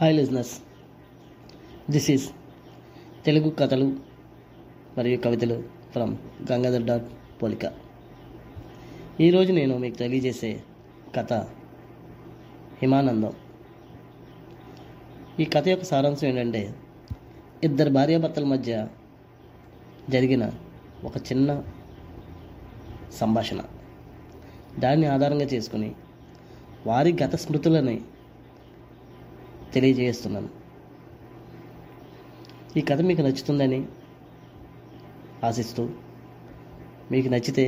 Hi లిజినెస్ this is Telugu కథలు మరియు కవితలు ఫ్రమ్ గంగాధర్ డాట్ పోలిక. ఈరోజు నేను మీకు తెలియజేసే కథ హిమానందం. ఈ కథ యొక్క సారాంశం ఏంటంటే ఇద్దరు భార్యాభర్తల మధ్య జరిగిన ఒక చిన్న సంభాషణ. దాన్ని ఆధారంగా చేసుకుని వారి గత స్మృతులని తెలియజేస్తున్నాను. ఈ కథ మీకు నచ్చుతుందని ఆశిస్తూ మీకు నచ్చితే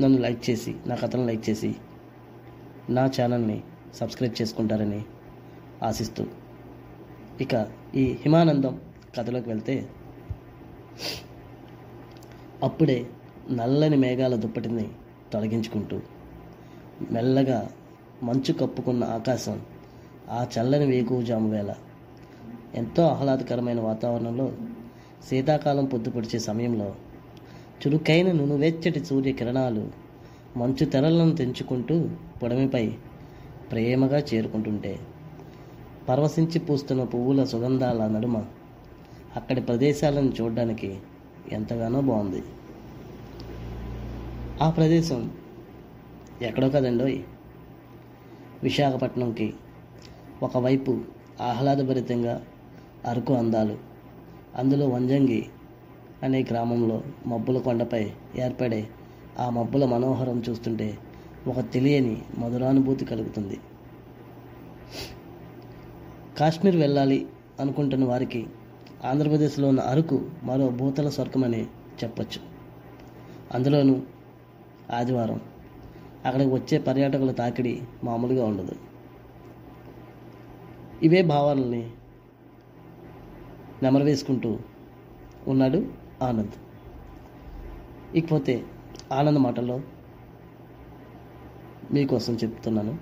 నన్ను లైక్ చేసి నా కథను లైక్ చేసి నా ఛానల్ని సబ్స్క్రైబ్ చేసుకుంటారని ఆశిస్తూ ఇక ఈ హిమానందం కథలోకి వెళ్తే అప్పుడే నల్లని మేఘాల దుప్పటిని తొలగించుకుంటూ మెల్లగా మంచు కప్పుకున్న ఆకాశం ఆ చల్లని వేకువజాము వేళ. ఎంతో ఆహ్లాదకరమైన వాతావరణంలో శీతాకాలం పొద్దుపొడిచే సమయంలో చురుకైన నునువెచ్చటి సూర్యకిరణాలు మంచు తెరలను తెంచుకుంటూ పొడమిపై ప్రేమగా చేరుకుంటుంటే పరవశించి పూస్తున్న పువ్వుల సుగంధాల నడుమ అక్కడి ప్రదేశాలను చూడడానికి ఎంతగానో బాగుంది. ఆ ప్రదేశం ఎక్కడో కదండోయ్. విశాఖపట్నంకి ఒకవైపు ఆహ్లాదభరితంగా అరకు అందాలు అందులో వంజంగి అనే గ్రామంలో మబ్బుల కొండపై ఏర్పడే ఆ మబ్బుల మనోహరం చూస్తుంటే ఒక తెలియని మధురానుభూతి కలుగుతుంది. కాశ్మీర్ వెళ్ళాలి అనుకుంటున్న వారికి ఆంధ్రప్రదేశ్లో ఉన్న అరకు మరో భూతల స్వర్గమని చెప్పచ్చు. అందులోనూ ఆదివారం అక్కడికి వచ్చే పర్యాటకుల తాకిడి మామూలుగా ఉండదు. ఇవే భావాలని నెమరు వేసుకుంటూ ఉన్నాడు ఆనంద్. ఇకపోతే ఆనంద్ మాటల్లో మీకోసం చెప్తున్నాను.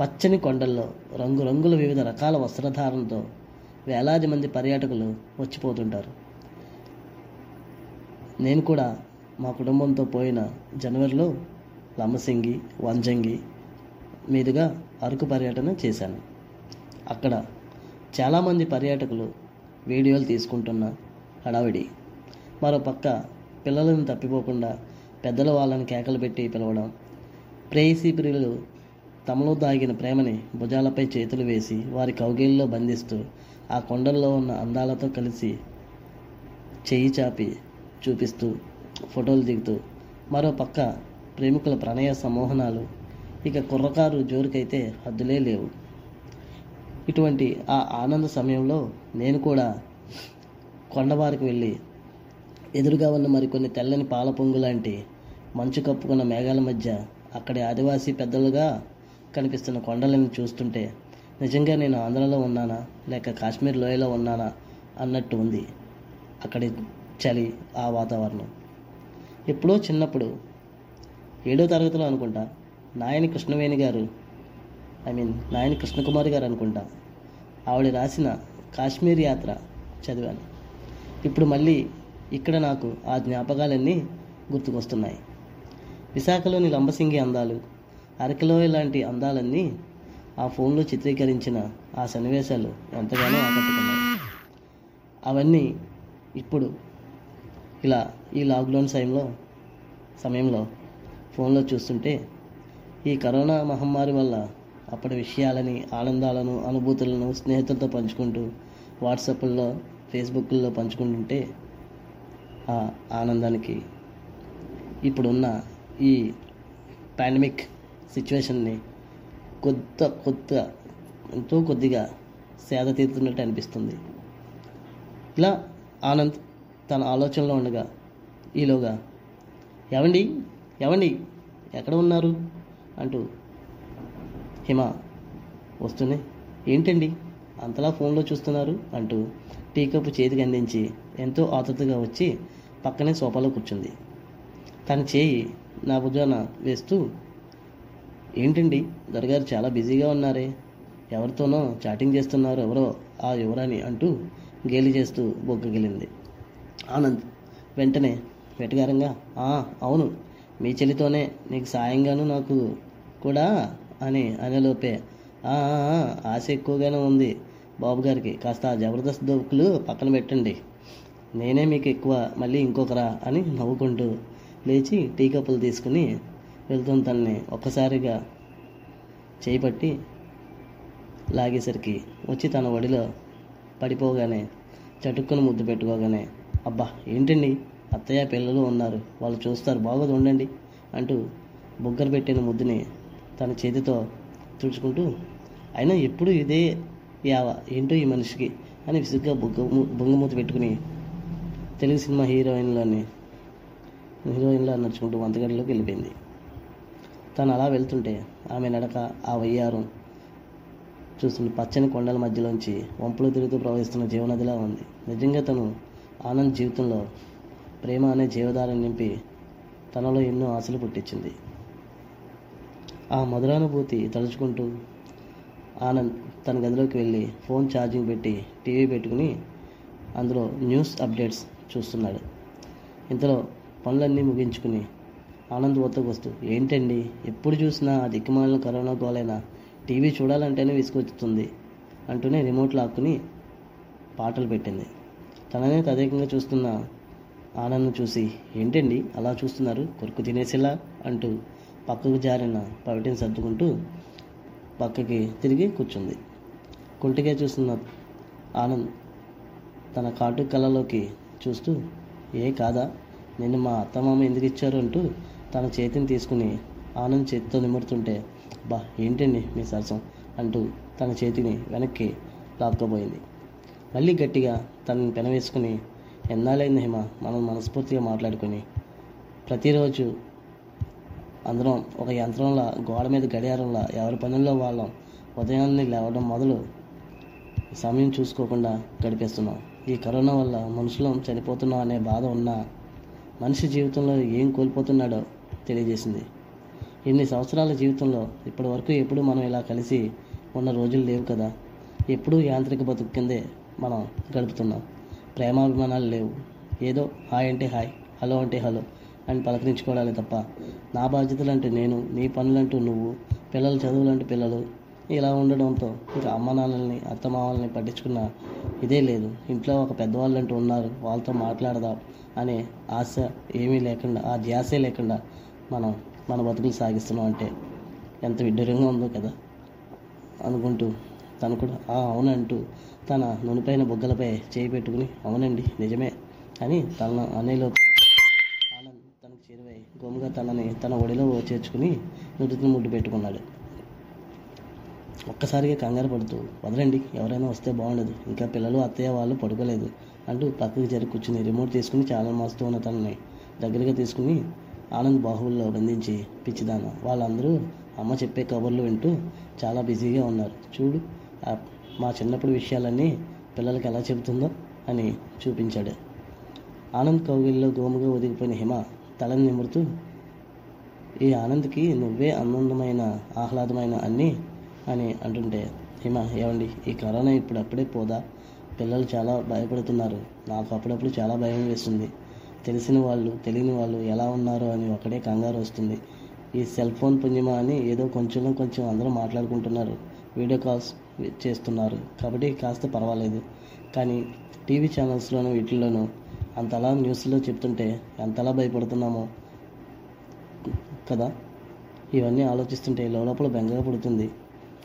పచ్చని కొండల్లో రంగురంగుల వివిధ రకాల వస్త్రధారణతో వేలాది మంది పర్యాటకులు వచ్చిపోతుంటారు. నేను కూడా మా కుటుంబంతో పోయిన జనవరిలో లంబసింగి వంజంగి మీదుగా అరకు పర్యటన చేశాను. అక్కడ చాలామంది పర్యాటకులు వీడియోలు తీసుకుంటున్న హడావిడి. మరోపక్క పిల్లలను తప్పిపోకుండా పెద్దల వాళ్ళని కేకలు పెట్టి పిలవడం ప్రేయసీ ప్రియులు తమలో దాగిన ప్రేమని భుజాలపై చేతులు వేసి వారి కౌగిల్లో బంధిస్తూ ఆ కొండల్లో ఉన్న అందాలతో కలిసి చెయ్యి చాపి చూపిస్తూ ఫోటోలు దిగుతూ మరో పక్క ప్రేమికుల ప్రణయ సమోహనాలు. ఇక కుర్రకారు జోరుకైతే హద్దులే లేవు. ఇటువంటి ఆ ఆనంద సమయంలో నేను కూడా కొండవారికి వెళ్ళి ఎదురుగా ఉన్న మరికొన్ని తెల్లని పాల పొంగు లాంటి మంచు కప్పుకున్న మేఘాల మధ్య అక్కడి ఆదివాసీ పెద్దలుగా కనిపిస్తున్న కొండలను చూస్తుంటే నిజంగా నేను ఆంధ్రలో ఉన్నానా? లేక కాశ్మీర్ లోయలో ఉన్నానా? అన్నట్టు ఉంది అక్కడి చలి ఆ వాతావరణం. ఎప్పుడో చిన్నప్పుడు ఏడో తరగతిలో అనుకుంటా. నాయని కృష్ణవేణి గారు ఐ మీన్ నాయని కృష్ణకుమారి గారు అనుకుంటా. ఆవిడ రాసిన కాశ్మీర్ యాత్ర చదివాను. ఇప్పుడు మళ్ళీ ఇక్కడ నాకు ఆ జ్ఞాపకాలన్నీ గుర్తుకొస్తున్నాయి. విశాఖలోని లంబసింగి అందాలు అరకలోయ లాంటి అందాలన్నీ ఆ ఫోన్లో చిత్రీకరించిన ఆ సన్నివేశాలు ఎంతగానో ఆకట్టుకున్నాయి. అవన్నీ ఇప్పుడు ఇలా ఈ లాక్డౌన్ సమయంలో సమయంలో ఫోన్లో చూస్తుంటే ఈ కరోనా మహమ్మారి వల్ల అప్పటి విషయాలని ఆనందాలను అనుభూతులను స్నేహితులతో పంచుకుంటూ వాట్సాప్ల్లో ఫేస్బుక్లో పంచుకుంటుంటే ఆ ఆనందానికి ఇప్పుడున్న ఈ పాండమిక్ సిచ్యువేషన్ని కొత్త కొత్త ఎంతో కొద్దిగా సేద తీరుతున్నట్టు అనిపిస్తుంది. ఇలా ఆనంద్ తన ఆలోచనలో ఉండగా ఈలోగా ఏమండి? ఎవండి ఎక్కడ ఉన్నారు? అంటూ హిమ వస్తూనే ఏంటండి? అంతలా ఫోన్లో చూస్తున్నారు అంటూ టీ కప్పు చేతికి అందించి ఎంతో ఆతృతగా వచ్చి పక్కనే సోఫాలో కూర్చుంది. తన చేయి నా భుజాన వేస్తూ ఏంటండి? దొరగారు చాలా బిజీగా ఉన్నారే. ఎవరితోనో చాటింగ్ చేస్తున్నారు ఎవరో ఆ యువరాని అంటూ గేలి చేస్తూ బొగ్గగిలింది ఆనంద్ వెంటనే వెటగారంగా అవును. మీ చెల్లితోనే నీకు సాయంగాను నాకు కూడా అని అనేలోపే ఆశ ఎక్కువగానే ఉంది బాబు గారికి. కాస్త జబర్దస్త్ దొక్కులు పక్కన పెట్టండి. నేనే మీకు ఎక్కువ మళ్ళీ ఇంకొకరా అని నవ్వుకుంటూ లేచి టీ కప్పులు తీసుకుని వెళ్తున్న తనని ఒక్కసారిగా చేపట్టి లాగేసరికి వచ్చి తన ఒడిలో పడిపోగానే చటుక్కును ముద్దు పెట్టుకోగానే అబ్బా ఏంటండి? అత్తయ్య పిల్లలు ఉన్నారు. వాళ్ళు చూస్తారు. బాగోదు ఉండండి అంటూ బొగ్గర పెట్టిన ముద్దుని తన చేతితో తుడుచుకుంటూ అయినా ఎప్పుడు ఇదే యావ ఏంటో ఈ మనిషికి అని విసుగ్గా బొగ్గ బొంగమూత పెట్టుకుని తెలుగు సినిమా హీరోయిన్లోని హీరోయిన్లా నడుచుకుంటూ వంతగడిలోకి వెళ్ళిపోయింది. తను అలా వెళ్తుంటే ఆమె నడక ఆ వయ్యారం చూస్తున్న పచ్చని కొండల మధ్యలోంచి వంపులు తిరుగుతూ ప్రవహిస్తున్న జీవనదిలా ఉంది. నిజంగా తను ఆనంద్ జీవితంలో ప్రేమ అనే జీవధారని నింపి తనలో ఎన్నో ఆశలు పుట్టించింది. ఆ మధురానుభూతి తలుచుకుంటూ ఆనంద్ తన గదిలోకి వెళ్ళి ఫోన్ ఛార్జింగ్ పెట్టి టీవీ పెట్టుకుని అందులో న్యూస్ అప్డేట్స్ చూస్తున్నాడు. ఇంతలో పనులన్నీ ముగించుకుని ఆనంద్ వద్దకు వస్తూ ఏంటండి? ఎప్పుడు చూసినా ఆ దిక్కుమాలిన కరోనా గోలైనా టీవీ చూడాలంటేనే విసుకొచ్చుతుంది అంటూనే రిమోట్ లాక్కుని పాటలు పెట్టింది. తననే తదేకంగా చూస్తున్న ఆనందం చూసి ఏంటండి? అలా చూస్తున్నారు. కొరుకు తినేసేలా? అంటూ పక్కకు జారిన పవిటిని సర్దుకుంటూ పక్కకి తిరిగి కూర్చుంది. కుంటిగా చూస్తున్న ఆనంద్ తన కాటు కళ్ళలోకి చూస్తూ ఏ కాదా? నిన్ను మా అత్తమామ ఎందుకు ఇచ్చారు? అంటూ తన చేతిని తీసుకుని ఆనంద్ చేతితో నిమురుతుంటే బా ఏంటండి మీ సరసం? అంటూ తన చేతిని వెనక్కి లాక్కోబోయింది. మళ్ళీ గట్టిగా తనని పెనవేసుకుని ఎన్నాళ్ళైంది హిమ? మనం మనస్ఫూర్తిగా మాట్లాడుకొని. ప్రతిరోజు అందరం ఒక యంత్రంలా గోడ మీద గడియారంలా ఎవరి పనుల్లో వాళ్ళం ఉదయాన్నే లేవడం మొదలు సమయం చూసుకోకుండా గడిపేస్తున్నాం. ఈ కరోనా వల్ల మనుషులం చనిపోతున్నాం అనే బాధ ఉన్నా మనిషి జీవితంలో ఏం కోల్పోతున్నాడో తెలియజేసింది. ఇన్ని సంవత్సరాల జీవితంలో ఇప్పటి వరకు ఎప్పుడు మనం ఇలా కలిసి ఉన్న రోజులు లేవు కదా. ఎప్పుడూ యాంత్రిక బతుకు కిందే మనం గడుపుతున్నాం. ప్రేమాభిమానాలు లేవు. ఏదో హాయ్ అంటే హాయ్ హలో అంటే హలో అని పలకరించుకోవడాలే తప్ప నా బాధ్యతలు అంటే నేను నీ పనులంటూ నువ్వు పిల్లల చదువులంటూ పిల్లలు. ఇలా ఉండడంతో ఇంకా అమ్మ నాన్నల్ని అత్తమామల్ని పట్టించుకున్న ఇదే లేదు. ఇంట్లో ఒక పెద్దవాళ్ళు అంటూ ఉన్నారు వాళ్ళతో మాట్లాడదాం అనే ఆశ ఏమీ లేకుండా ఆ ధ్యాసే లేకుండా మనం మన బతుకులు సాగిస్తున్నాం అంటే ఎంత విడ్డూరంగా ఉందో కదా అనుకుంటూ తను కూడా ఆ అవునంటూ తన నునిపైన బుగ్గలపై చేయి పెట్టుకుని అవునండి నిజమే. అని తన అనేలోపు ఆనంద్ తనకు చేరువై గోముగా తనని తన ఒడిలో చేర్చుకుని నుదుటిని ముడ్డు పెట్టుకున్నాడు. ఒక్కసారిగా కంగారు పడుతూ వదలండి ఎవరైనా వస్తే బాగుండదు. ఇంకా పిల్లలు అత్తయ్య వాళ్ళు పడుకోలేదు అంటూ పక్కకి జరిగి కూర్చుని రిమోట్ తీసుకుని చాలా మస్తు ఉన్న తనని దగ్గరగా తీసుకుని ఆనంద్ బాహువుల్లో బంధించి పిచ్చిదాన వాళ్ళందరూ అమ్మ చెప్పే కబుర్లు వింటూ చాలా బిజీగా ఉన్నారు. చూడు మా చిన్నప్పుడు విషయాలన్నీ పిల్లలకి ఎలా చెబుతుందో అని చూపించాడు. ఆనంద్ కౌగిల్లో గోముగా ఒదిగిపోయిన హిమ తలని నిమురుతూ ఈ ఆనంద్కి నువ్వే ఆనందమైన ఆహ్లాదమైన అన్నీ అని అంటుంటే హిమ ఏమండి ఈ కరోనా ఇప్పుడు అప్పుడే పోదా? పిల్లలు చాలా భయపడుతున్నారు. నాకు అప్పుడప్పుడు చాలా భయం వేస్తుంది తెలిసిన వాళ్ళు తెలియని వాళ్ళు ఎలా ఉన్నారో అని ఒకటే కంగారు వస్తుంది. ఈ సెల్ ఫోన్ పుణ్యమా అని ఏదో కొంచెం కొంచెం అందరూ మాట్లాడుకుంటున్నారు. వీడియో కాల్స్ చేస్తున్నారు. కాబట్టి కాస్త పర్వాలేదు. కానీ టీవీ ఛానల్స్లోనూ వీటిల్లోనూ అంతలా న్యూస్లో చెప్తుంటే ఎంతలా భయపడుతున్నామో కదా? ఇవన్నీ ఆలోచిస్తుంటే లోపల బెంగగా పుడుతుంది.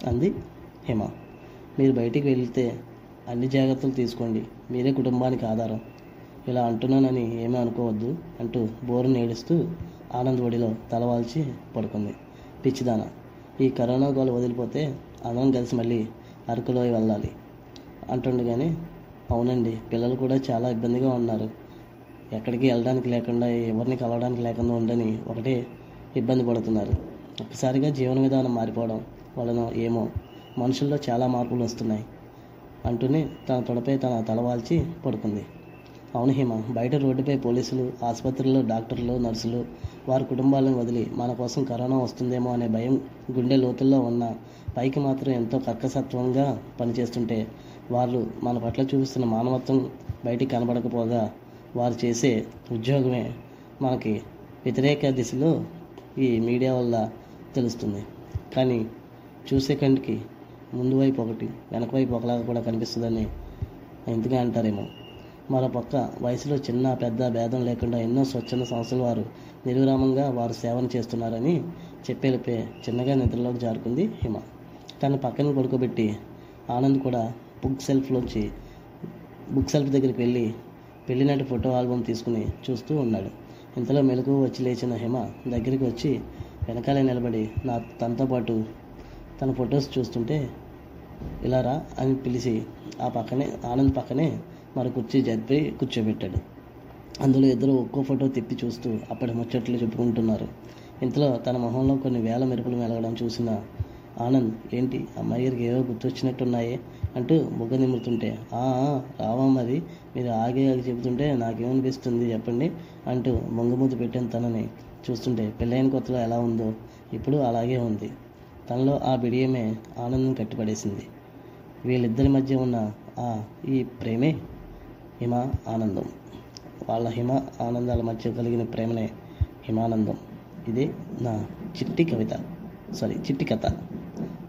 అంది హిమ. మీరు బయటికి వెళితే అన్ని జాగ్రత్తలు తీసుకోండి. మీరే కుటుంబానికి ఆధారం. ఇలా అంటున్నానని ఏమీ అనుకోవద్దు అంటూ బోరుని ఏడుస్తూ ఆనంద్ ఒడిలో తలవాల్చి పడుకుంది. పిచ్చిదాన ఈ కరోనా గోలు వదిలిపోతే అందరం కలిసి మళ్ళీ అరకులో వెళ్ళాలి. అంటుండగానే అవునండి పిల్లలు కూడా చాలా ఇబ్బందిగా ఉన్నారు. ఎక్కడికి వెళ్ళడానికి లేకుండా ఎవరిని కలవడానికి లేకుండా ఉండని ఒకటే ఇబ్బంది పడుతున్నారు. ఒక్కసారిగా జీవన విధానం మారిపోవడం వలన ఏమో మనుషుల్లో చాలా మార్పులు వస్తున్నాయి అంటూనే తన తొడపై తన తలవాల్చి పడుకుంది. అవును హిమ బయట రోడ్డుపై పోలీసులు ఆసుపత్రుల్లో డాక్టర్లు నర్సులు వారి కుటుంబాలను వదిలి మన కోసం కరోనా వస్తుందేమో అనే భయం గుండె లోతుల్లో ఉన్న పైకి మాత్రం ఎంతో కర్కసత్వంగా పనిచేస్తుంటే వాళ్ళు మన పట్ల చూపిస్తున్న మానవత్వం బయటికి కనబడకపోగా వారు చేసే ఉద్యోగమే మనకి వ్యతిరేక దిశలో ఈ మీడియా వల్ల తెలుస్తుంది. కానీ చూసే కంటికి ముందు వైపు ఒకటి వెనక వైపు ఒకలాగా కూడా కనిపిస్తుందని ఎందుకు అంటారేమో. మరో పక్క వయసులో చిన్న పెద్ద భేదం లేకుండా ఎన్నో స్వచ్ఛంద సంస్థల వారు నిర్విరామంగా వారు సేవను చేస్తున్నారని చెప్పేలిపే చిన్నగా నిద్రలోకి జారుకుంది హిమ. తన పక్కన పడుకోబెట్టి ఆనంద్ కూడా బుక్ సెల్ఫ్లోంచి బుక్ సెల్ఫ్ దగ్గరికి వెళ్ళి పెళ్ళినాటి ఫోటో ఆల్బమ్ తీసుకుని చూస్తూ ఉన్నాడు. ఇంతలో మెలకు వచ్చి లేచిన హిమ దగ్గరికి వచ్చి వెనకాలే నిలబడి నా తనతో పాటు తన ఫొటోస్ చూస్తుంటే ఇలా రా అని పిలిచి ఆ పక్కనే ఆనంద్ పక్కనే మరి కుర్చీ జరిపి కూర్చోబెట్టాడు. అందులో ఇద్దరు ఒక్కో ఫోటో తిప్పి చూస్తూ అప్పటి ముచ్చట్లు చెప్పుకుంటున్నారు. ఇంతలో తన మొహంలో కొన్ని వేల మెరుపులు మెలగడం చూసిన ఆనంద్ ఏంటి అమ్మాయి గారికి ఏవో గుర్తొచ్చినట్టున్నాయే అంటూ బుగ్గ నిమురుతుంటే "ఆ, రావా మరి మీరు ఆగే ఆగి చెబుతుంటే నాకేమనిపిస్తుంది చెప్పండి అంటూ మొంగమూతి పెట్టిన తనని చూస్తుంటే పెళ్ళైన కొత్తలో ఎలా ఉందో ఇప్పుడు అలాగే ఉంది. తనలో ఆ బిడియమే ఆనందం కట్టిపడేసింది. వీళ్ళిద్దరి మధ్య ఉన్న ఆ ఈ ప్రేమే హిమ ఆనందం. వాళ్ళ హిమ ఆనందాల మధ్య కలిగిన ప్రేమనే హిమానందం. ఇదే నా చిట్టి కవిత. సారీ చిట్టి కథ.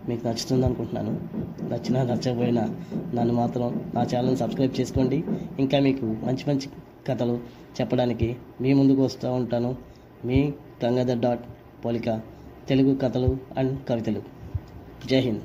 మీకు నచ్చుతుంది అనుకుంటున్నాను. నచ్చినా నచ్చకపోయినా నన్ను మాత్రం నా ఛానల్ సబ్స్క్రైబ్ చేసుకోండి. ఇంకా మీకు మంచి మంచి కథలు చెప్పడానికి మీ ముందుకు వస్తూ ఉంటాను. మీ గంగాధర్ డాట్ పోలిక తెలుగు కథలు అండ్ కవితలు. జై హింద్.